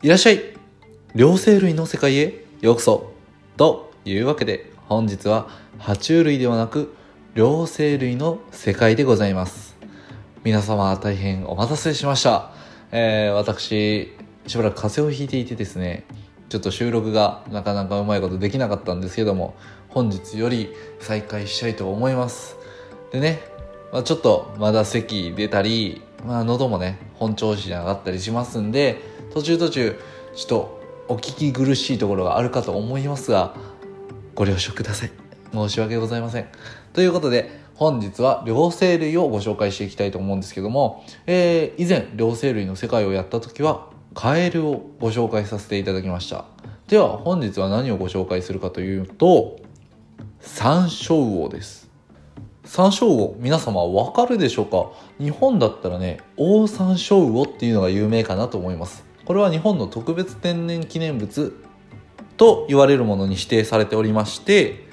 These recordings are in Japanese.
いらっしゃい。両生類の世界へようこそ。というわけで本日は爬虫類ではなく両生類の世界でございます。皆様大変お待たせしました、えー、私しばらく風邪をひいていてですねちょっと収録がなかなかうまいことできなかったんですけども本日より再開したいと思います。でね、まあ、ちょっとまだ咳出たり、まあ、喉もね本調子に上がったりしますんで途中途中ちょっとお聞き苦しいところがあるかと思いますがご了承ください。申し訳ございません。ということで本日は両生類をご紹介していきたいと思うんですけども、えー、以前両生類の世界をやった時はカエルをご紹介させていただきました。では本日は何をご紹介するかというとサンショウウオです。サンショウウオ皆様わかるでしょうか？日本だったらねオオサンショウウオっていうのが有名かなと思います。これは日本の特別天然記念物と言われるものに指定されておりまして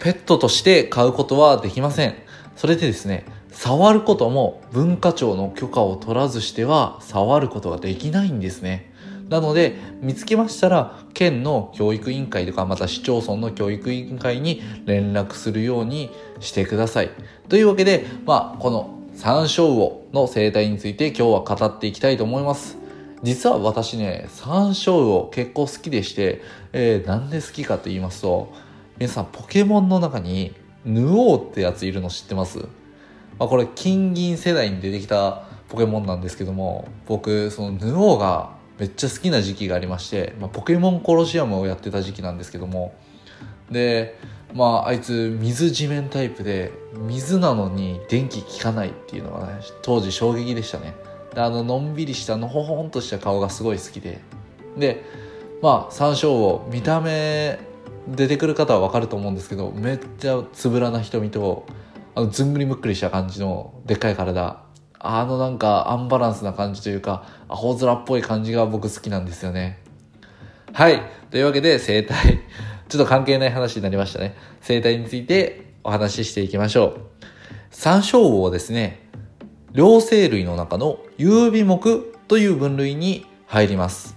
ペットとして飼うことはできません。それでですね触ることも文化庁の許可を取らずしては触ることができないんですね。なので見つけましたら県の教育委員会とかまた市町村の教育委員会に連絡するようにしてください。というわけでまあこのサンショウウオの生態について今日は語っていきたいと思います。実は私ねサンショウウオ結構好きでして、えー、なんで好きかと言いますと皆さんポケモンの中にヌオーってやついるの知ってます、まあ、これ金銀世代に出てきたポケモンなんですけども僕そのヌオーがめっちゃ好きな時期がありまして、まあ、ポケモンコロシアムをやってた時期なんですけどもでまああいつ水地面タイプで水なのに電気効かないっていうのがね当時衝撃でしたね。あののんびりしたのほほんとした顔がすごい好きで。でまあ山椒を見た目出てくる方は分かると思うんですけどめっちゃつぶらな瞳とあのずんぐりむっくりした感じのでっかい体。あのなんかアンバランスな感じというかアホ面っぽい感じが僕好きなんですよね。はい。というわけで生態 ちょっと関係ない話になりましたね。生態についてお話ししていきましょう。山椒魚はですね両生類の中の有尾目という分類に入ります。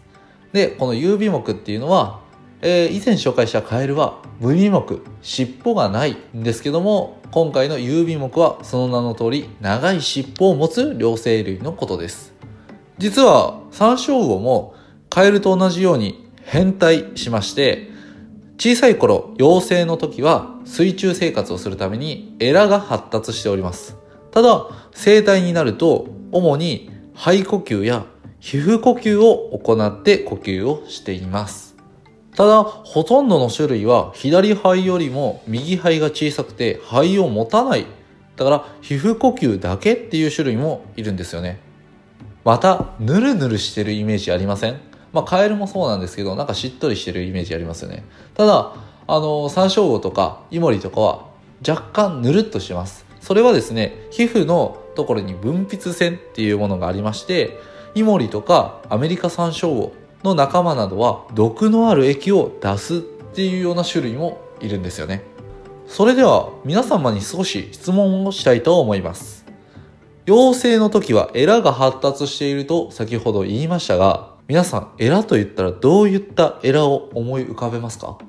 でこの有尾目っていうのはえー、以前紹介したカエルは無尾目尻尾がないんですけども今回の有尾目はその名の通り長い尻尾を持つ両生類のことです。実はサンショウウオもカエルと同じように変態しまして小さい頃幼生の時は水中生活をするためにエラが発達しております。ただ生体になると主に肺呼吸や皮膚呼吸を行って呼吸をしていますただ、ほとんどの種類は左肺よりも右肺が小さくて肺を持たない。だから、皮膚呼吸だけっていう種類もいるんですよね。また、ぬるぬるしてるイメージありません？まあ、カエルもそうなんですけど、なんかしっとりしてるイメージありますよね。ただ、あの、サンショウウオとかイモリとかは若干ぬるっとします。それはですね、皮膚のところに分泌腺っていうものがありまして、イモリとかアメリカサンショウウオの仲間などは毒のある液を出すっていうような種類もいるんですよね。それでは皆様に少し質問をしたいと思います。幼生の時はエラが発達していると先ほど言いましたが皆さんエラと言ったらどういったエラを思い浮かべますか？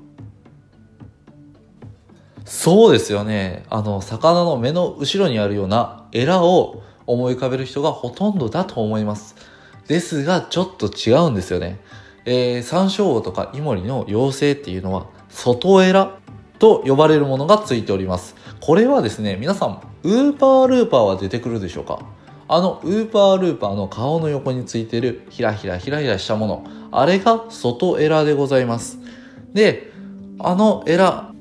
そうですよねあの魚の目の後ろにあるようなエラを思い浮かべる人がほとんどだと思いますですが、ちょっと違うんですよね。えー、サンショウウオとかイモリの妖精っていうのは、外エラと呼ばれるものがついております。これはですね、皆さん、ウーパールーパーは出てくるでしょうか？あの、ウーパールーパーの顔の横についてるひらひらひらひらしたもの。あれが外エラでございます。で、あのエラ、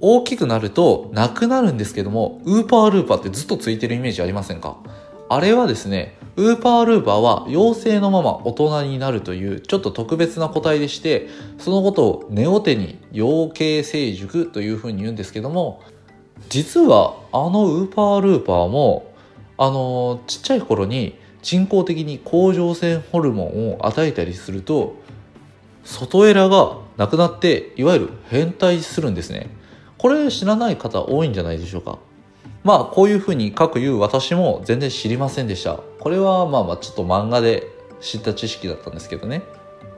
大きくなるとなくなるんですけども、ウーパールーパーってずっとついてるイメージありませんか？あれはですね、ウーパールーパーは妖精のまま大人になるというちょっと特別な個体でして、そのことをネオテニ養鶏成熟というふうに言うんですけども、実はあのウーパールーパーも、あの、ちっちゃい頃に人工的に甲状腺ホルモンを与えたりすると、外エラがなくなって、いわゆる変態するんですね。これ知らない方多いんじゃないでしょうか。まあこういうふうに各言う私も全然知りませんでした。これはまあまあちょっと漫画で知った知識だったんですけどね。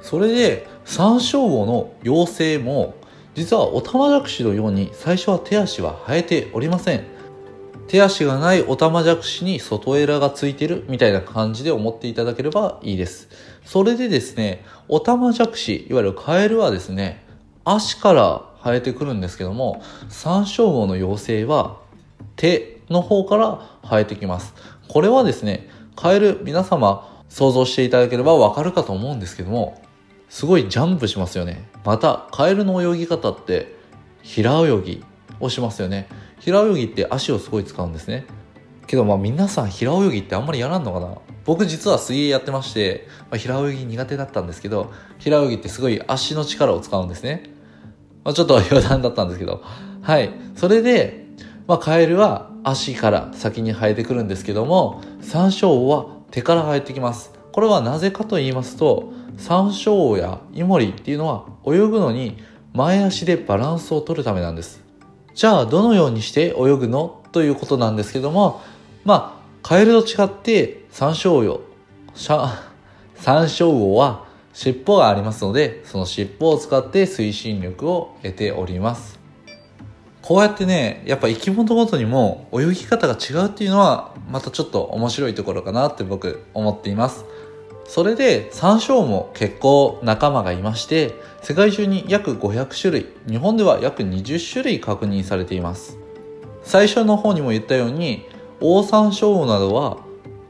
それで山椒魚の妖精も実はオタマジャクシのように最初は手足は生えておりません手足がないオタマジャクシに外エラがついてるみたいな感じで思っていただければいいですそれでですねオタマジャクシいわゆるカエルはですね足から生えてくるんですけども山椒魚の妖精は手の方から生えてきます。これはですねカエル皆様想像していただければわかるかと思うんですけどもすごいジャンプしますよね。またカエルの泳ぎ方って平泳ぎをしますよね。平泳ぎって足をすごい使うんですね。けどまあ皆さん平泳ぎってあんまりやらんのかな。僕実は水泳やってまして、まあ、平泳ぎ苦手だったんですけど平泳ぎってすごい足の力を使うんですね、まあ、ちょっと余談だったんですけど。はい。それで、まあ、カエルは足から先に生えてくるんですけども山椒は手から生えてきます。これはなぜかと言いますと山椒やイモリっていうのは泳ぐのに前足でバランスを取るためなんです。じゃあどのようにして泳ぐのということなんですけどもまあカエルと違って山椒魚山椒魚は尻尾がありますのでその尻尾を使って推進力を得ております。こうやってねやっぱ生き物ごとにも泳ぎ方が違うっていうのはまたちょっと面白いところかなって僕思っています。それで山椒も結構仲間がいまして世界中に約500種類日本では約20種類確認されています。最初の方にも言ったようにオオサンショウウオなどは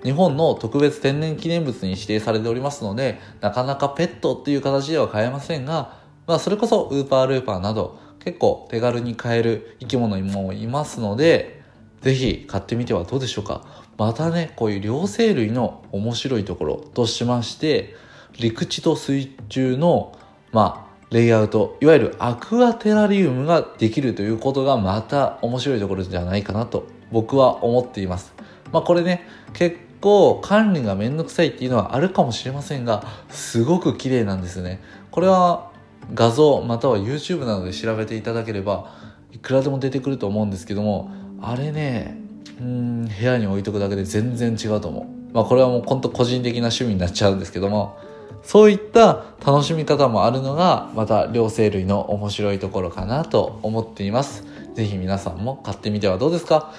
日本の特別天然記念物に指定されておりますのでなかなかペットっていう形では飼えませんが、まあ、それこそウーパールーパーなど結構手軽に飼える生き物もいますのでぜひ買ってみてはどうでしょうか。またねこういう両生類の面白いところとしまして陸地と水中のまあレイアウトいわゆるアクアテラリウムができるということがまた面白いところじゃないかなと僕は思っています。まあこれね結構管理がめんどくさいっていうのはあるかもしれませんがすごく綺麗なんですね。これは画像または YouTube などで調べていただければいくらでも出てくると思うんですけどもあれねうん部屋に置いとくだけで全然違うと思う。まあこれはもうほんと個人的な趣味になっちゃうんですけどもそういった楽しみ方もあるのがまた両生類の面白いところかなと思っています。是非皆さんも買ってみてはどうですか？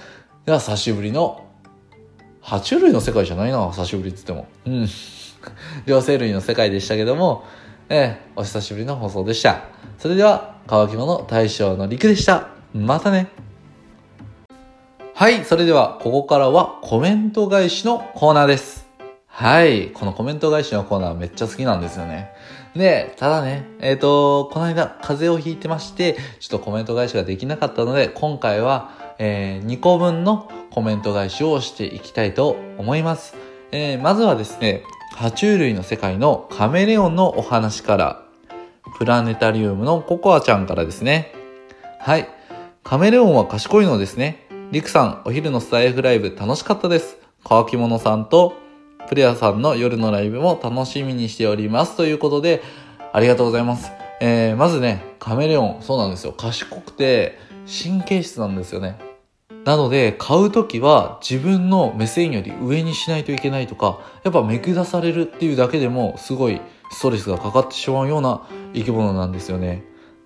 では久しぶりの爬虫類の世界じゃないな久しぶりっつってもうん 両生類の世界でしたけどもえー、お久しぶりの放送でしたそれでは乾き物大将の陸でしたまたねはい、それではここからはコメント返しのコーナーです。はい。このコメント返しのコーナーめっちゃ好きなんですよね。で、ただね、えっ、ー、と、この間風邪をひいてまして、ちょっとコメント返しができなかったので、今回は、えー、2個分のコメント返しをしていきたいと思います。えー、まずはですね、爬虫類の世界のカメレオンのお話から、プラネタリウムのココアちゃんからですね。はい。カメレオンは賢いのですね。リクさん、お昼のスタイフライブ楽しかったです。乾き物さんとプレアさんの夜のライブも楽しみにしております。ということで、ありがとうございます。えー、まずね、カメレオン、そうなんですよ。賢くて、神経質なんですよね。なので、買うときは自分の目線より上にしないといけないとか、やっぱめ下されるっていうだけでも、すごいストレスがかかってしまうような生き物なんですよね。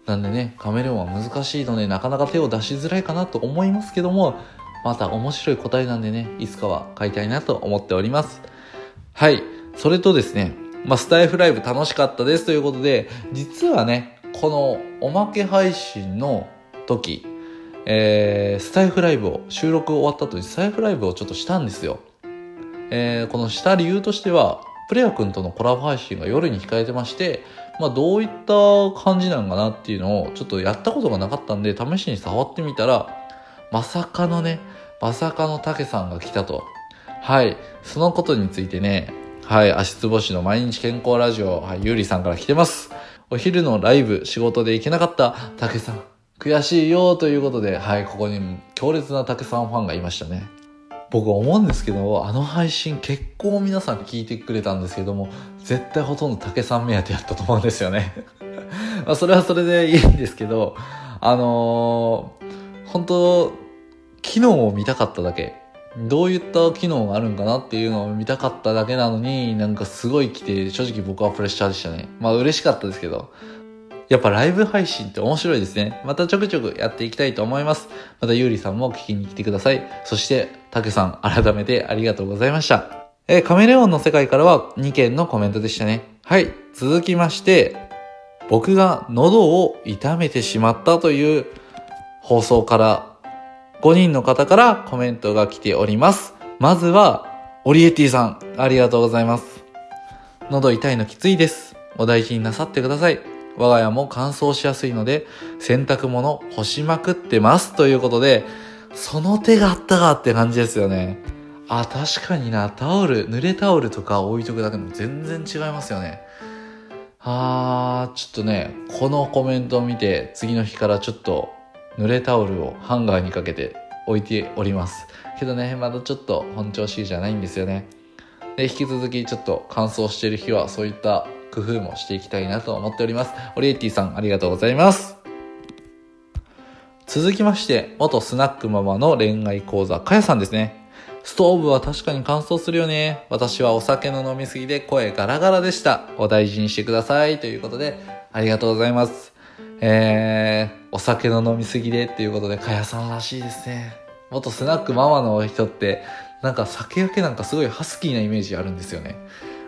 なんでね、カメレオンは難しいので、なかなか手を出しづらいかなと思いますけども、また面白い答えなんでね、いつかは買いたいなと思っております。はい。それとですね、まあ、スタイフライブ楽しかったですということで、実はね、このおまけ配信の時、えー、スタイフライブを、収録終わった後にスタイフライブをちょっとしたんですよ。えー、このした理由としては、プレア君とのコラボ配信が夜に控えてまして、まあどういった感じなのかなっていうのをちょっとやったことがなかったんで、試しに触ってみたら、まさかのね、まさかの竹さんが来たと。はい。そのことについてね、はい。足つぼしの毎日健康ラジオ、はい。ゆうりさんから来てます。お昼のライブ、仕事で行けなかった、たけさん。悔しいよということで、はい。ここに強烈なたけさんファンがいましたね。僕は思うんですけど、あの配信結構皆さん聞いてくれたんですけども、絶対ほとんど竹さん目当てやったと思うんですよね。まあそれはそれでいいんですけど、あのー、本当機能を見たかっただけどういった機能があるんかなっていうのを見たかっただけなのに、なんかすごい来て、正直僕はプレッシャーでしたね。まあ嬉しかったですけど。やっぱライブ配信って面白いですね。またちょくちょくやっていきたいと思います。またゆうりさんも聞きに来てください。そして、たけさん改めてありがとうございました。えカメレオンの世界からは2件のコメントでしたね。はい。続きまして、僕が喉を痛めてしまったという放送から5人の方からコメントが来ております。まずは、オリエティさん、ありがとうございます。喉痛いのきついです。お大事になさってください。我が家も乾燥しやすいので、洗濯物干しまくってます。ということで、その手があったかって感じですよね。あ、確かにな、タオル、濡れタオルとか置いとくだけでも全然違いますよね。あー、ちょっとね、このコメントを見て、次の日からちょっと濡れタオルをハンガーにかけて置いております。けどね、まだちょっと本調子じゃないんですよね。で、引き続きちょっと乾燥してる日はそういった工夫もしていきたいなと思っております。オリエティさん、ありがとうございます。続きまして、元スナックママの恋愛講座、かやさんですね。ストーブは確かに乾燥するよね。私はお酒の飲みすぎで声ガラガラでした。お大事にしてください。ということで、ありがとうございます。えー、お酒の飲みすぎでっていうことで、かやさんらしいですね。元スナックママの人って、なんか酒焼けなんかすごいハスキーなイメージあるんですよね。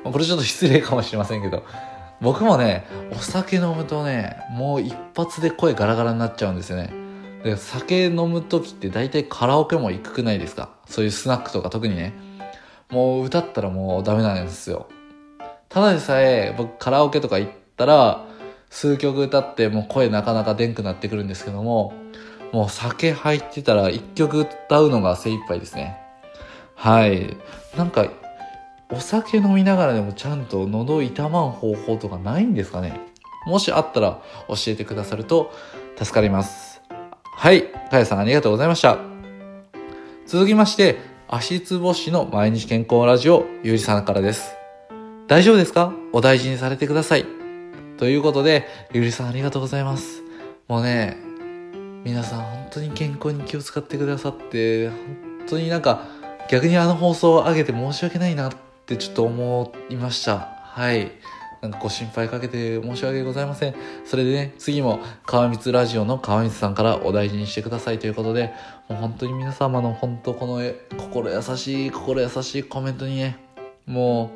これちょっと失礼かもしれませんけど、僕もね、お酒飲むとね、もう一発で声ガラガラになっちゃうんですよね。で、酒飲む時って大体カラオケも行くくないですか？そういうスナックとか特にね。もう歌ったらもうダメなんですよ。ただでさえ僕カラオケとか行ったら、数曲歌ってもう声なかなかでんくなってくるんですけども、もう酒入ってたら一曲歌うのが精一杯ですね。はい。なんか、お酒飲みながらでもちゃんと喉痛まん方法とかないんですかね？もしあったら教えてくださると助かります。はい。かやさんありがとうございました。続きまして、足つぼしの毎日健康ラジオ、ゆうじさんからです。大丈夫ですか？お大事にされてください。ということで、ゆうりさんありがとうございます。もうね、皆さん本当に健康に気を使ってくださって、本当になんか逆にあの放送を上げて申し訳ないなっってちょっと思いました。はい。なんかご心配かけて申し訳ございません。それでね、次も川光ラジオの川光さんからお大事にしてくださいということで、もう本当に皆様の本当この心優しい、心優しいコメントにね、も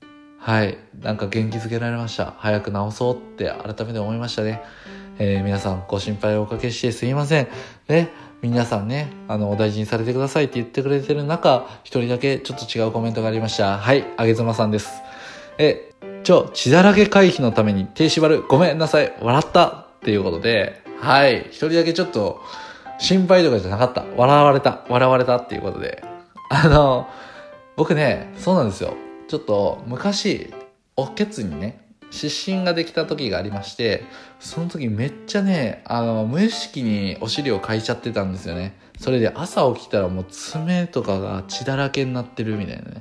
う、はい。なんか元気づけられました。早く治そうって改めて思いましたね。えー、皆さんご心配をおかけしてすいません。で、皆さんね、あの、お大事にされてくださいって言ってくれてる中、一人だけちょっと違うコメントがありました。はい、あげずまさんです。え、ちょ、血だらけ回避のために手縛る。ごめんなさい。笑ったっていうことで、はい、一人だけちょっと心配とかじゃなかった。笑われた。笑われたっていうことで。あの、僕ね、そうなんですよ。ちょっと昔おけつにね湿疹ができた時がありましてその時めっちゃねあの無意識にお尻をかいちゃってたんですよね。それで朝起きたらもう爪とかが血だらけになってるみたいなね。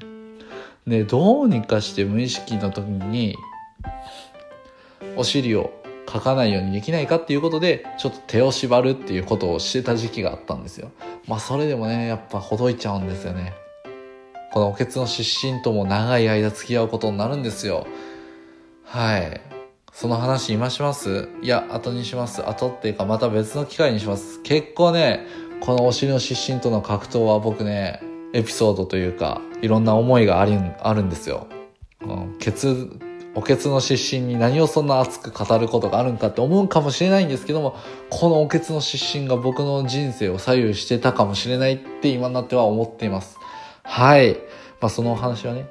でどうにかして無意識の時にお尻をかかないようにできないかっていうことでちょっと手を縛るっていうことをしてた時期があったんですよ。まあそれでもねやっぱほどいちゃうんですよね。このおけつの湿疹とも長い間付き合うことになるんですよ。はい。その話今します？いや、後にします。後っていうかまた別の機会にします。結構ね、このお尻の湿疹との格闘は僕ね、エピソードというか、いろんな思いがありあるんですよ。うん、ケツ、おけつの湿疹に何をそんな熱く語ることがあるんかって思うかもしれないんですけども、このおけつの湿疹が僕の人生を左右してたかもしれないって今になっては思っています。はい。まあ、そのお話はね、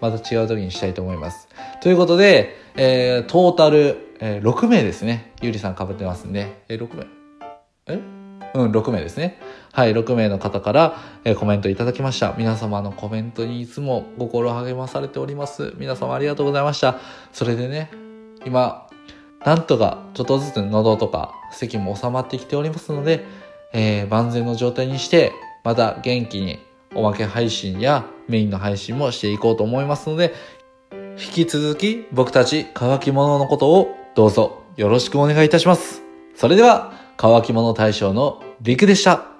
また違う時にしたいと思います。ということで、えー、トータル、えー、6名ですね。ゆりさん被ってますんで、えー、6名？え？うん、6名ですね。はい、6名の方から、えー、コメントいただきました。皆様のコメントにいつも心励まされております。皆様ありがとうございました。それでね、今、なんとかちょっとずつ喉とか咳も収まってきておりますので、えー、万全の状態にして、また元気におまけ配信やメインの配信もしていこうと思いますので、引き続き僕たち乾き物のことをどうぞよろしくお願いいたします。それでは、乾き物大賞のビクでした。